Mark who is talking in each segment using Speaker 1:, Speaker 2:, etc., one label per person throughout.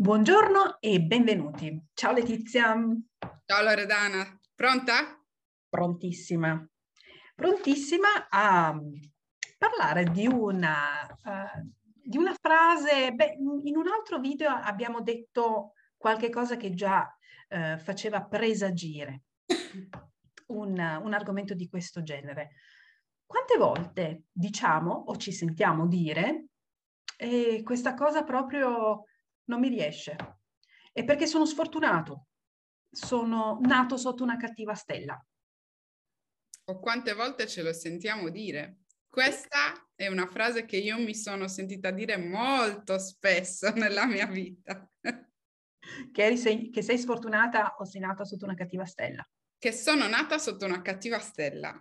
Speaker 1: Buongiorno e benvenuti. Ciao Letizia.
Speaker 2: Ciao Loredana, pronta?
Speaker 1: Prontissima. Prontissima a parlare di una, uh, di una frase. Beh, in un altro video abbiamo detto qualche cosa che già uh, faceva presagire un, un argomento di questo genere. Quante volte diciamo o ci sentiamo dire e questa cosa proprio non mi riesce. E perché sono sfortunato, sono nato sotto una cattiva stella.
Speaker 2: O quante volte ce lo sentiamo dire? Questa è una frase che io mi sono sentita dire molto spesso nella mia vita.
Speaker 1: Che, sei, che sei sfortunata o sei nata sotto una cattiva stella?
Speaker 2: Che sono nata sotto una cattiva stella.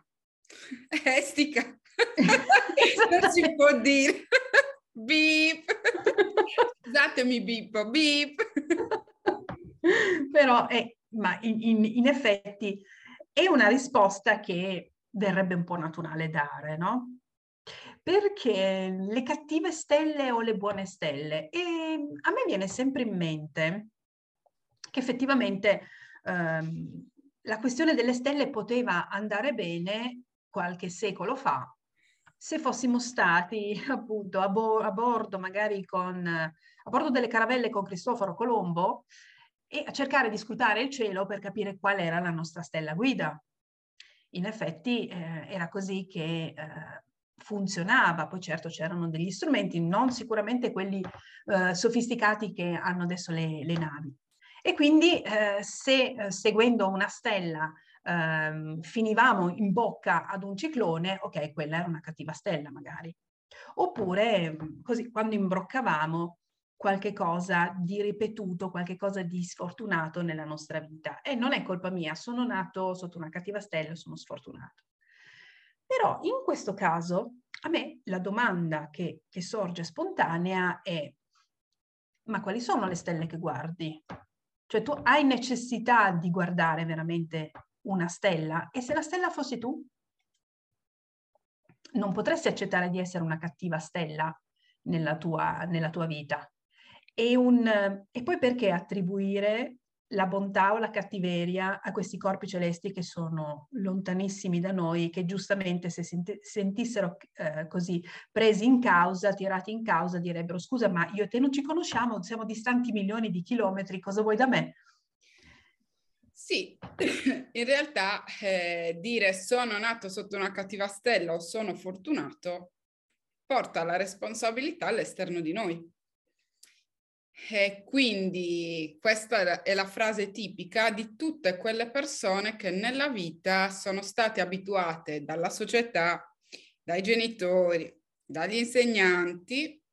Speaker 2: Estica. non si può dire. Beep. Scusatemi, Bippo, beep.
Speaker 1: Però, è, ma in, in, in effetti, è una risposta che verrebbe un po' naturale dare, no? Perché le cattive stelle o le buone stelle? E a me viene sempre in mente che effettivamente ehm, la questione delle stelle poteva andare bene qualche secolo fa se fossimo stati appunto a, bo- a bordo magari con, a bordo delle caravelle con Cristoforo Colombo e a cercare di scrutare il cielo per capire qual era la nostra stella guida. In effetti eh, era così che eh, funzionava, poi certo c'erano degli strumenti, non sicuramente quelli eh, sofisticati che hanno adesso le, le navi. E quindi eh, se eh, seguendo una stella ehm, finivamo in bocca ad un ciclone, ok, quella era una cattiva stella magari. Oppure mm, così quando imbroccavamo qualche cosa di ripetuto, qualche cosa di sfortunato nella nostra vita. E non è colpa mia, sono nato sotto una cattiva stella, sono sfortunato. Però in questo caso a me la domanda che, che sorge spontanea è ma quali sono le stelle che guardi? Cioè tu hai necessità di guardare veramente una stella e se la stella fossi tu? Non potresti accettare di essere una cattiva stella nella tua, nella tua vita. E, un, e poi perché attribuire la bontà o la cattiveria a questi corpi celesti che sono lontanissimi da noi, che giustamente se senti, sentissero eh, così presi in causa, tirati in causa, direbbero scusa ma io e te non ci conosciamo, siamo distanti milioni di chilometri, cosa vuoi da me?
Speaker 2: Sì, in realtà eh, dire sono nato sotto una cattiva stella o sono fortunato porta la responsabilità all'esterno di noi. E quindi questa è la frase tipica di tutte quelle persone che nella vita sono state abituate dalla società, dai genitori, dagli insegnanti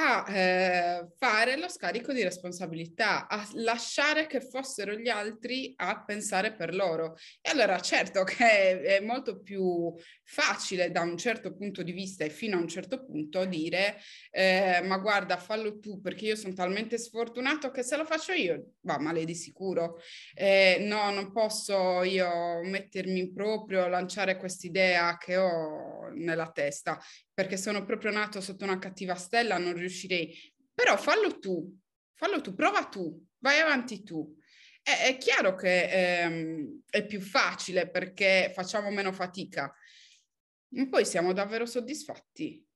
Speaker 2: a eh, fare lo scarico di responsabilità, a lasciare che fossero gli altri a pensare per loro. E allora certo che è molto più facile da un certo punto di vista e fino a un certo punto dire eh, ma guarda fallo tu perché io sono talmente sfortunato che se lo faccio io va male di sicuro. Eh, no, non posso io mettermi in proprio, lanciare quest'idea che ho nella testa perché sono proprio nato sotto una cattiva stella, non riuscirei. Però fallo tu, fallo tu, prova tu, vai avanti tu. È, è chiaro che ehm, è più facile perché facciamo meno fatica, ma poi siamo davvero soddisfatti.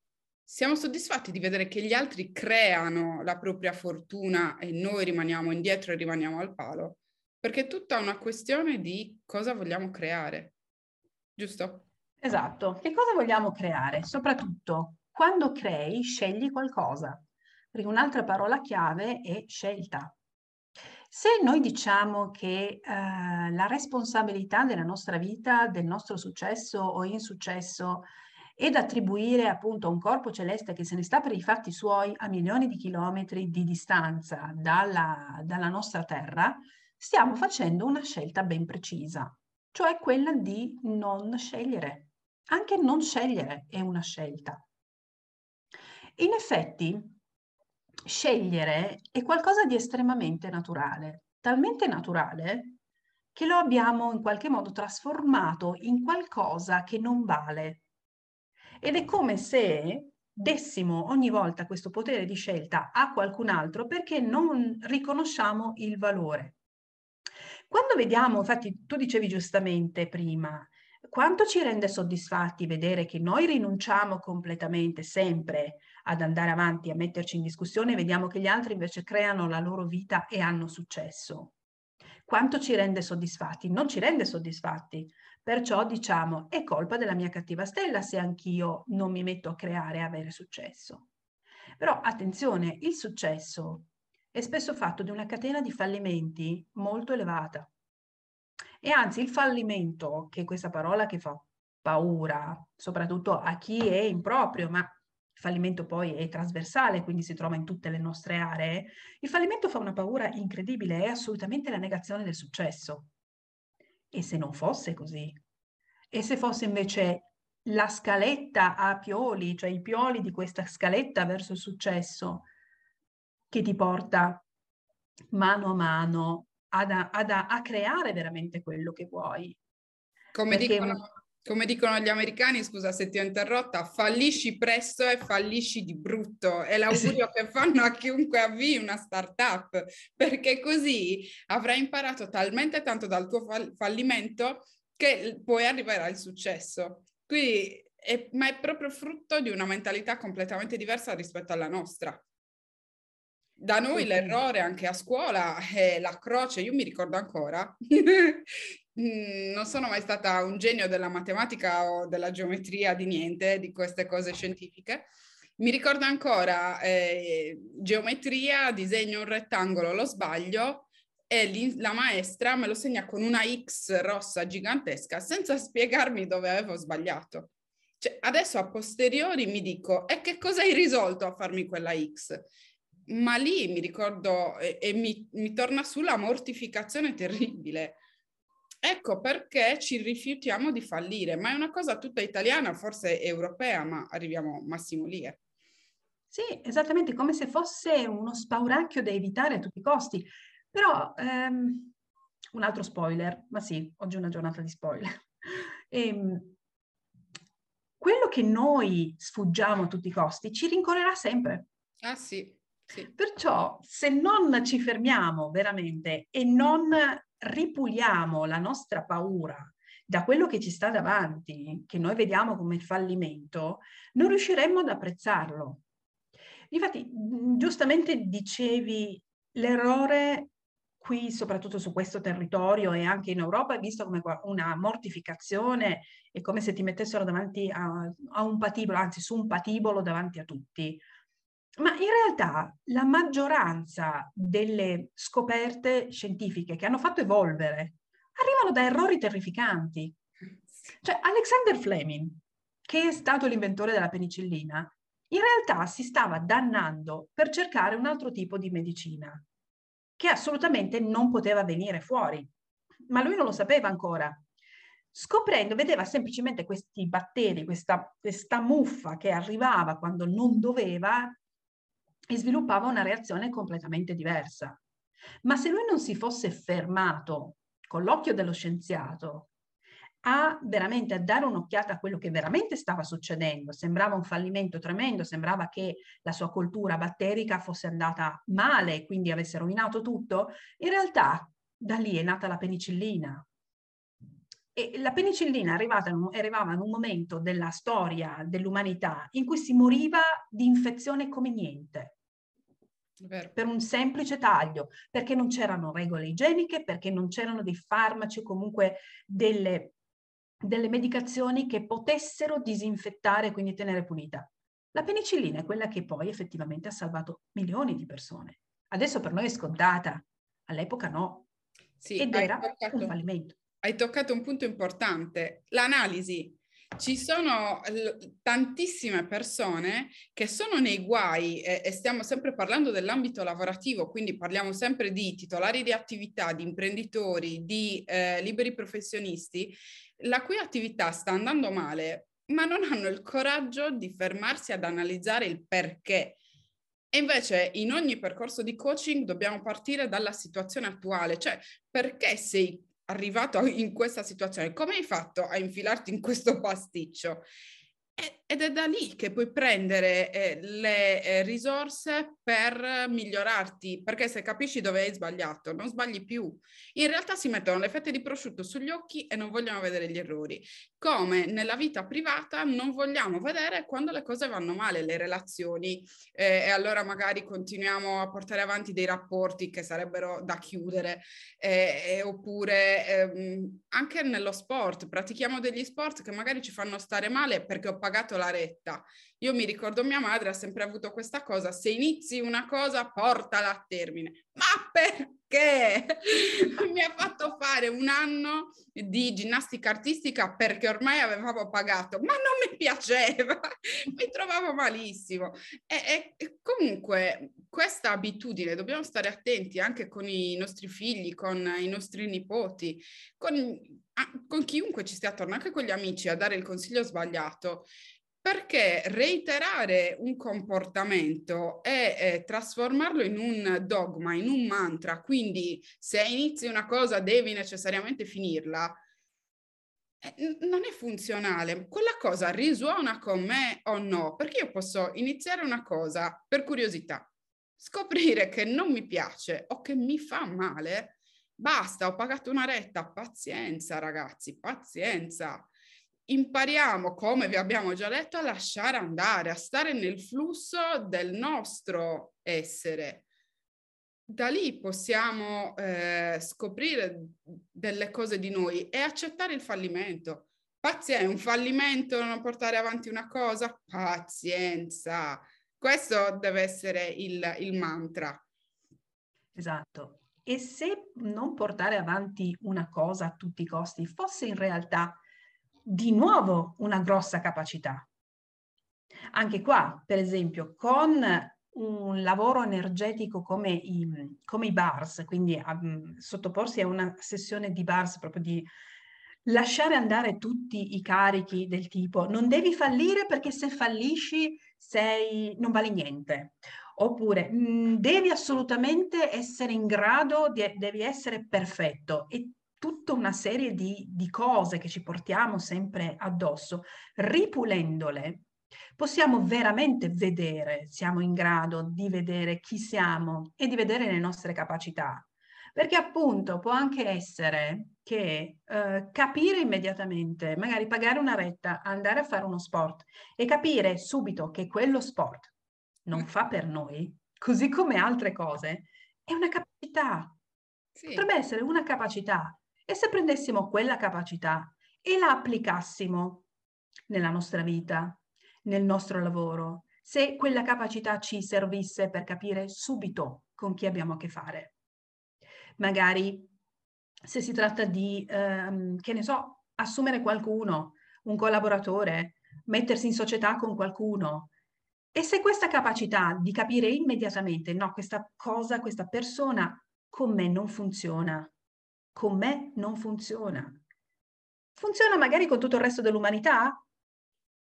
Speaker 2: Siamo soddisfatti di vedere che gli altri creano la propria fortuna e noi rimaniamo indietro e rimaniamo al palo, perché è tutta una questione di cosa vogliamo creare, giusto?
Speaker 1: Esatto. Che cosa vogliamo creare? Soprattutto, quando crei, scegli qualcosa. Perché un'altra parola chiave è scelta. Se noi diciamo che eh, la responsabilità della nostra vita, del nostro successo o insuccesso, è da attribuire appunto a un corpo celeste che se ne sta per i fatti suoi a milioni di chilometri di distanza dalla, dalla nostra Terra, stiamo facendo una scelta ben precisa, cioè quella di non scegliere, anche non scegliere è una scelta. In effetti, scegliere è qualcosa di estremamente naturale, talmente naturale che lo abbiamo in qualche modo trasformato in qualcosa che non vale. Ed è come se dessimo ogni volta questo potere di scelta a qualcun altro perché non riconosciamo il valore. Quando vediamo, infatti tu dicevi giustamente prima, quanto ci rende soddisfatti vedere che noi rinunciamo completamente sempre ad andare avanti, a metterci in discussione, vediamo che gli altri invece creano la loro vita e hanno successo. Quanto ci rende soddisfatti? Non ci rende soddisfatti. Perciò diciamo è colpa della mia cattiva stella se anch'io non mi metto a creare e avere successo. Però attenzione, il successo è spesso fatto di una catena di fallimenti molto elevata. E anzi il fallimento, che è questa parola che fa paura, soprattutto a chi è improprio, ma il fallimento poi è trasversale, quindi si trova in tutte le nostre aree, il fallimento fa una paura incredibile, è assolutamente la negazione del successo. E se non fosse così? E se fosse invece la scaletta a pioli, cioè i pioli di questa scaletta verso il successo, che ti porta mano a mano ad, ad, a creare veramente quello che vuoi.
Speaker 2: Come dicono, come dicono, gli americani, scusa se ti ho interrotta, fallisci presto e fallisci di brutto. È l'augurio che fanno a chiunque avvii una startup, perché così avrai imparato talmente tanto dal tuo fallimento che puoi arrivare al successo. Quindi, è, ma è proprio frutto di una mentalità completamente diversa rispetto alla nostra. Da noi l'errore anche a scuola è la croce, io mi ricordo ancora, mm, non sono mai stata un genio della matematica o della geometria, di niente, di queste cose scientifiche. Mi ricordo ancora eh, geometria, disegno un rettangolo, lo sbaglio e la maestra me lo segna con una X rossa gigantesca senza spiegarmi dove avevo sbagliato. Cioè, adesso a posteriori mi dico, e che cosa hai risolto a farmi quella X? Ma lì mi ricordo e, e mi, mi torna sulla mortificazione terribile. Ecco perché ci rifiutiamo di fallire, ma è una cosa tutta italiana, forse europea, ma arriviamo massimo lì. Eh.
Speaker 1: Sì, esattamente, come se fosse uno spauracchio da evitare a tutti i costi. Però, ehm, un altro spoiler, ma sì, oggi è una giornata di spoiler. Ehm, quello che noi sfuggiamo a tutti i costi ci rincorrerà sempre.
Speaker 2: Ah sì.
Speaker 1: Perciò se non ci fermiamo veramente e non ripuliamo la nostra paura da quello che ci sta davanti, che noi vediamo come fallimento, non riusciremmo ad apprezzarlo. Infatti, giustamente dicevi, l'errore qui, soprattutto su questo territorio e anche in Europa, è visto come una mortificazione, è come se ti mettessero davanti a, a un patibolo, anzi su un patibolo davanti a tutti. Ma in realtà la maggioranza delle scoperte scientifiche che hanno fatto evolvere arrivano da errori terrificanti. Cioè Alexander Fleming, che è stato l'inventore della penicillina, in realtà si stava dannando per cercare un altro tipo di medicina che assolutamente non poteva venire fuori, ma lui non lo sapeva ancora. Scoprendo, vedeva semplicemente questi batteri, questa, questa muffa che arrivava quando non doveva e sviluppava una reazione completamente diversa. Ma se lui non si fosse fermato con l'occhio dello scienziato a veramente a dare un'occhiata a quello che veramente stava succedendo, sembrava un fallimento tremendo, sembrava che la sua coltura batterica fosse andata male, quindi avesse rovinato tutto, in realtà da lì è nata la penicillina. E la penicillina arrivava in un momento della storia dell'umanità in cui si moriva di infezione come niente. Vero. per un semplice taglio, perché non c'erano regole igieniche, perché non c'erano dei farmaci o comunque delle, delle medicazioni che potessero disinfettare e quindi tenere pulita. La penicillina è quella che poi effettivamente ha salvato milioni di persone. Adesso per noi è scontata, all'epoca no. Sì, Ed era un fallimento.
Speaker 2: Hai toccato un punto importante, l'analisi ci sono tantissime persone che sono nei guai e, e, stiamo sempre parlando dell'ambito lavorativo, quindi parliamo sempre di titolari di attività, di imprenditori, di eh, liberi professionisti, la cui attività sta andando male, ma non hanno il coraggio di fermarsi ad analizzare il perché. E invece in ogni percorso di coaching dobbiamo partire dalla situazione attuale, cioè perché sei arrivato in questa situazione, come hai fatto a infilarti in questo pasticcio? ed è da lì che puoi prendere eh, le eh, risorse per migliorarti, perché se capisci dove hai sbagliato, non sbagli più. In realtà si mettono le fette di prosciutto sugli occhi e non vogliono vedere gli errori. Come nella vita privata non vogliamo vedere quando le cose vanno male, le relazioni, eh, e allora magari continuiamo a portare avanti dei rapporti che sarebbero da chiudere, eh, oppure ehm, anche nello sport, pratichiamo degli sport che magari ci fanno stare male perché ho pagato la retta. Io mi ricordo mia madre ha sempre avuto questa cosa, se inizi una cosa portala a termine. Ma perché? mi ha fatto fare un anno di ginnastica artistica perché ormai avevamo pagato, ma non mi piaceva, mi trovavo malissimo. E, e comunque questa abitudine dobbiamo stare attenti anche con i nostri figli, con i nostri nipoti, con, con chiunque ci stia attorno, anche con gli amici, a dare il consiglio sbagliato perché reiterare un comportamento e eh, trasformarlo in un dogma, in un mantra, quindi se inizi una cosa devi necessariamente finirla, eh, non è funzionale. Quella cosa risuona con me o no? Perché io posso iniziare una cosa per curiosità, scoprire che non mi piace o che mi fa male, basta, ho pagato una retta, pazienza ragazzi, pazienza impariamo, come vi abbiamo già detto, a lasciare andare, a stare nel flusso del nostro essere. Da lì possiamo eh, scoprire delle cose di noi e accettare il fallimento. Pazienza, un fallimento, non portare avanti una cosa, pazienza. Questo deve essere il, il mantra.
Speaker 1: Esatto. E se non portare avanti una cosa a tutti i costi fosse in realtà di nuovo una grossa capacità. Anche qua, per esempio, con un lavoro energetico come i, come i bars, quindi um, sottoporsi a una sessione di bars proprio di lasciare andare tutti i carichi del tipo non devi fallire perché se fallisci sei, non vale niente. Oppure mh, devi assolutamente essere in grado, di, devi essere perfetto e tutta una serie di, di cose che ci portiamo sempre addosso, ripulendole, possiamo veramente vedere, siamo in grado di vedere chi siamo e di vedere le nostre capacità. Perché appunto può anche essere che eh, capire immediatamente, magari pagare una retta, andare a fare uno sport e capire subito che quello sport non fa per noi, così come altre cose, è una capacità. Sì. Potrebbe essere una capacità e se prendessimo quella capacità e la applicassimo nella nostra vita, nel nostro lavoro, se quella capacità ci servisse per capire subito con chi abbiamo a che fare. Magari se si tratta di, ehm, che ne so, assumere qualcuno, un collaboratore, mettersi in società con qualcuno. E se questa capacità di capire immediatamente, no, questa cosa, questa persona con me non funziona, con me non funziona. Funziona magari con tutto il resto dell'umanità?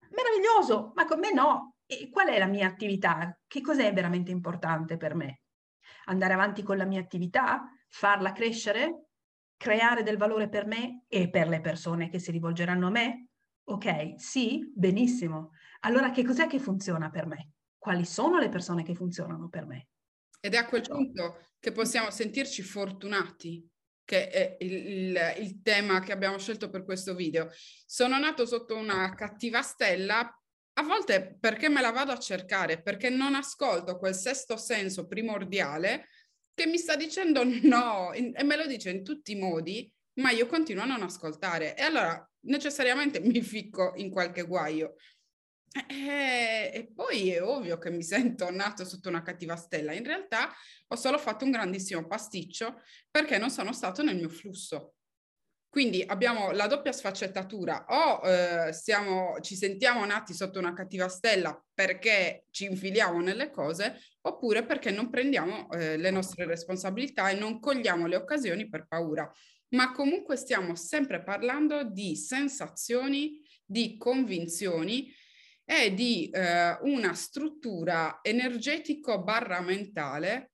Speaker 1: Meraviglioso, ma con me no. E qual è la mia attività? Che cos'è veramente importante per me? Andare avanti con la mia attività? Farla crescere? Creare del valore per me e per le persone che si rivolgeranno a me? Ok, sì, benissimo. Allora che cos'è che funziona per me? Quali sono le persone che funzionano per me?
Speaker 2: Ed è a quel punto che possiamo sentirci fortunati che è il, il, tema che abbiamo scelto per questo video. Sono nato sotto una cattiva stella, a volte perché me la vado a cercare, perché non ascolto quel sesto senso primordiale che mi sta dicendo no, in, e me lo dice in tutti i modi, ma io continuo a non ascoltare. E allora necessariamente mi ficco in qualche guaio. E, e, poi è ovvio che mi sento nato sotto una cattiva stella. In realtà ho solo fatto un grandissimo pasticcio perché non sono stato nel mio flusso. Quindi abbiamo la doppia sfaccettatura, o eh, siamo, ci sentiamo nati sotto una cattiva stella perché ci infiliamo nelle cose, oppure perché non prendiamo eh, le nostre responsabilità e non cogliamo le occasioni per paura. Ma comunque stiamo sempre parlando di sensazioni, di convinzioni è di eh, una struttura energetico barra mentale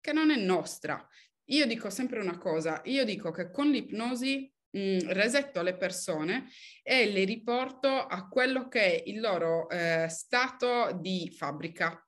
Speaker 2: che non è nostra. Io dico sempre una cosa, io dico che con l'ipnosi mh, resetto le persone e le riporto a quello che è il loro eh, stato di fabbrica.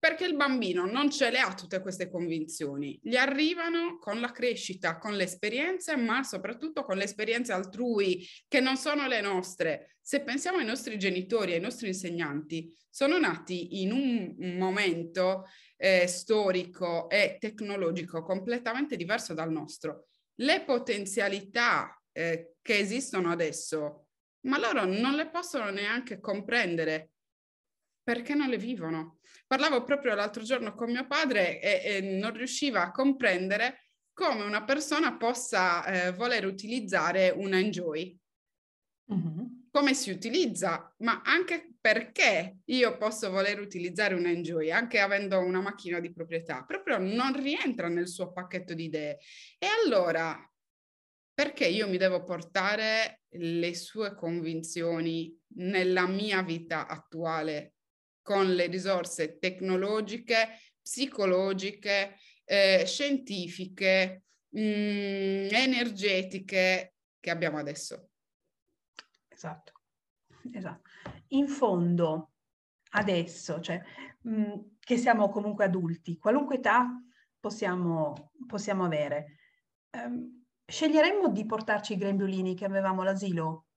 Speaker 2: Perché il bambino non ce le ha tutte queste convinzioni, gli arrivano con la crescita, con le esperienze, ma soprattutto con le esperienze altrui che non sono le nostre. Se pensiamo ai nostri genitori, ai nostri insegnanti, sono nati in un momento eh, storico e tecnologico completamente diverso dal nostro. Le potenzialità eh, che esistono adesso, ma loro non le possono neanche comprendere perché non le vivono. Parlavo proprio l'altro giorno con mio padre e, e non riusciva a comprendere come una persona possa eh, voler utilizzare un Enjoy. Mm-hmm. Come si utilizza, ma anche perché io posso voler utilizzare un Enjoy, anche avendo una macchina di proprietà, proprio non rientra nel suo pacchetto di idee. E allora, perché io mi devo portare le sue convinzioni nella mia vita attuale con le risorse tecnologiche, psicologiche, eh, scientifiche, mh, mm, energetiche che abbiamo adesso.
Speaker 1: Esatto, esatto. In fondo, adesso, cioè, mh, mm, che siamo comunque adulti, qualunque età possiamo, possiamo avere, um, sceglieremmo di portarci i grembiulini che avevamo all'asilo?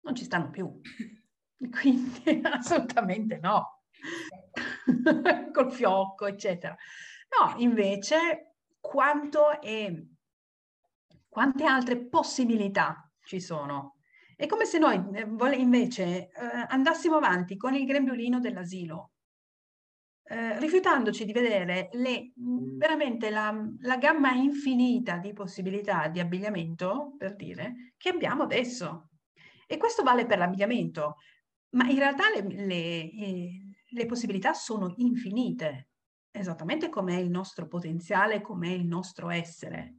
Speaker 1: Non ci stanno più. Quindi assolutamente no. col fiocco, eccetera. No, invece, quanto è, quante altre possibilità ci sono? È come se noi eh, invece eh, andassimo avanti con il grembiulino dell'asilo, eh, rifiutandoci di vedere le, veramente la, la, gamma infinita di possibilità di abbigliamento, per dire, che abbiamo adesso. E questo vale per l'abbigliamento, ma in realtà le, le, le possibilità sono infinite, esattamente come è il nostro potenziale, come è il nostro essere.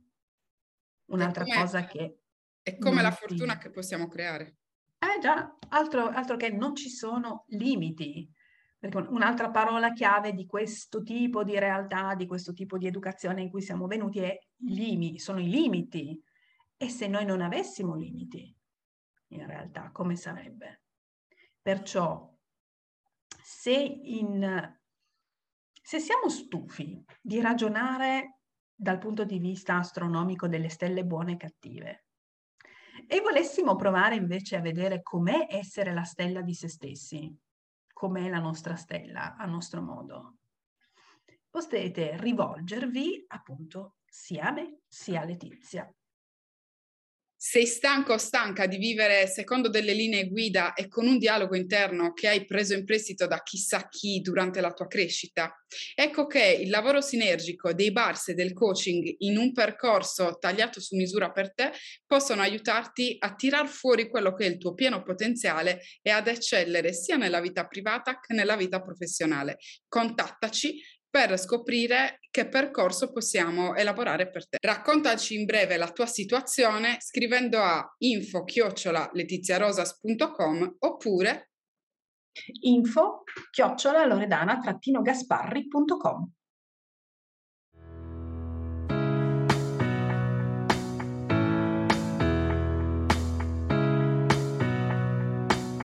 Speaker 1: Un'altra cosa che...
Speaker 2: È come la fortuna che possiamo creare.
Speaker 1: Eh già, altro, altro che non ci sono limiti. Perché un'altra parola chiave di questo tipo di realtà, di questo tipo di educazione in cui siamo venuti è limiti, sono i limiti. E se noi non avessimo limiti, in realtà, come sarebbe? Perciò se, in, se siamo stufi di ragionare dal punto di vista astronomico delle stelle buone e cattive e volessimo provare invece a vedere com'è essere la stella di se stessi, com'è la nostra stella a nostro modo, potete rivolgervi appunto sia a me sia a Letizia
Speaker 2: sei stanco o stanca di vivere secondo delle linee guida e con un dialogo interno che hai preso in prestito da chissà chi durante la tua crescita, ecco che il lavoro sinergico dei bars e del coaching in un percorso tagliato su misura per te possono aiutarti a tirar fuori quello che è il tuo pieno potenziale e ad eccellere sia nella vita privata che nella vita professionale. Contattaci per scoprire che percorso possiamo elaborare per te. Raccontaci in breve la tua situazione scrivendo a info-letiziarosas.com oppure
Speaker 1: info-loredana-gasparri.com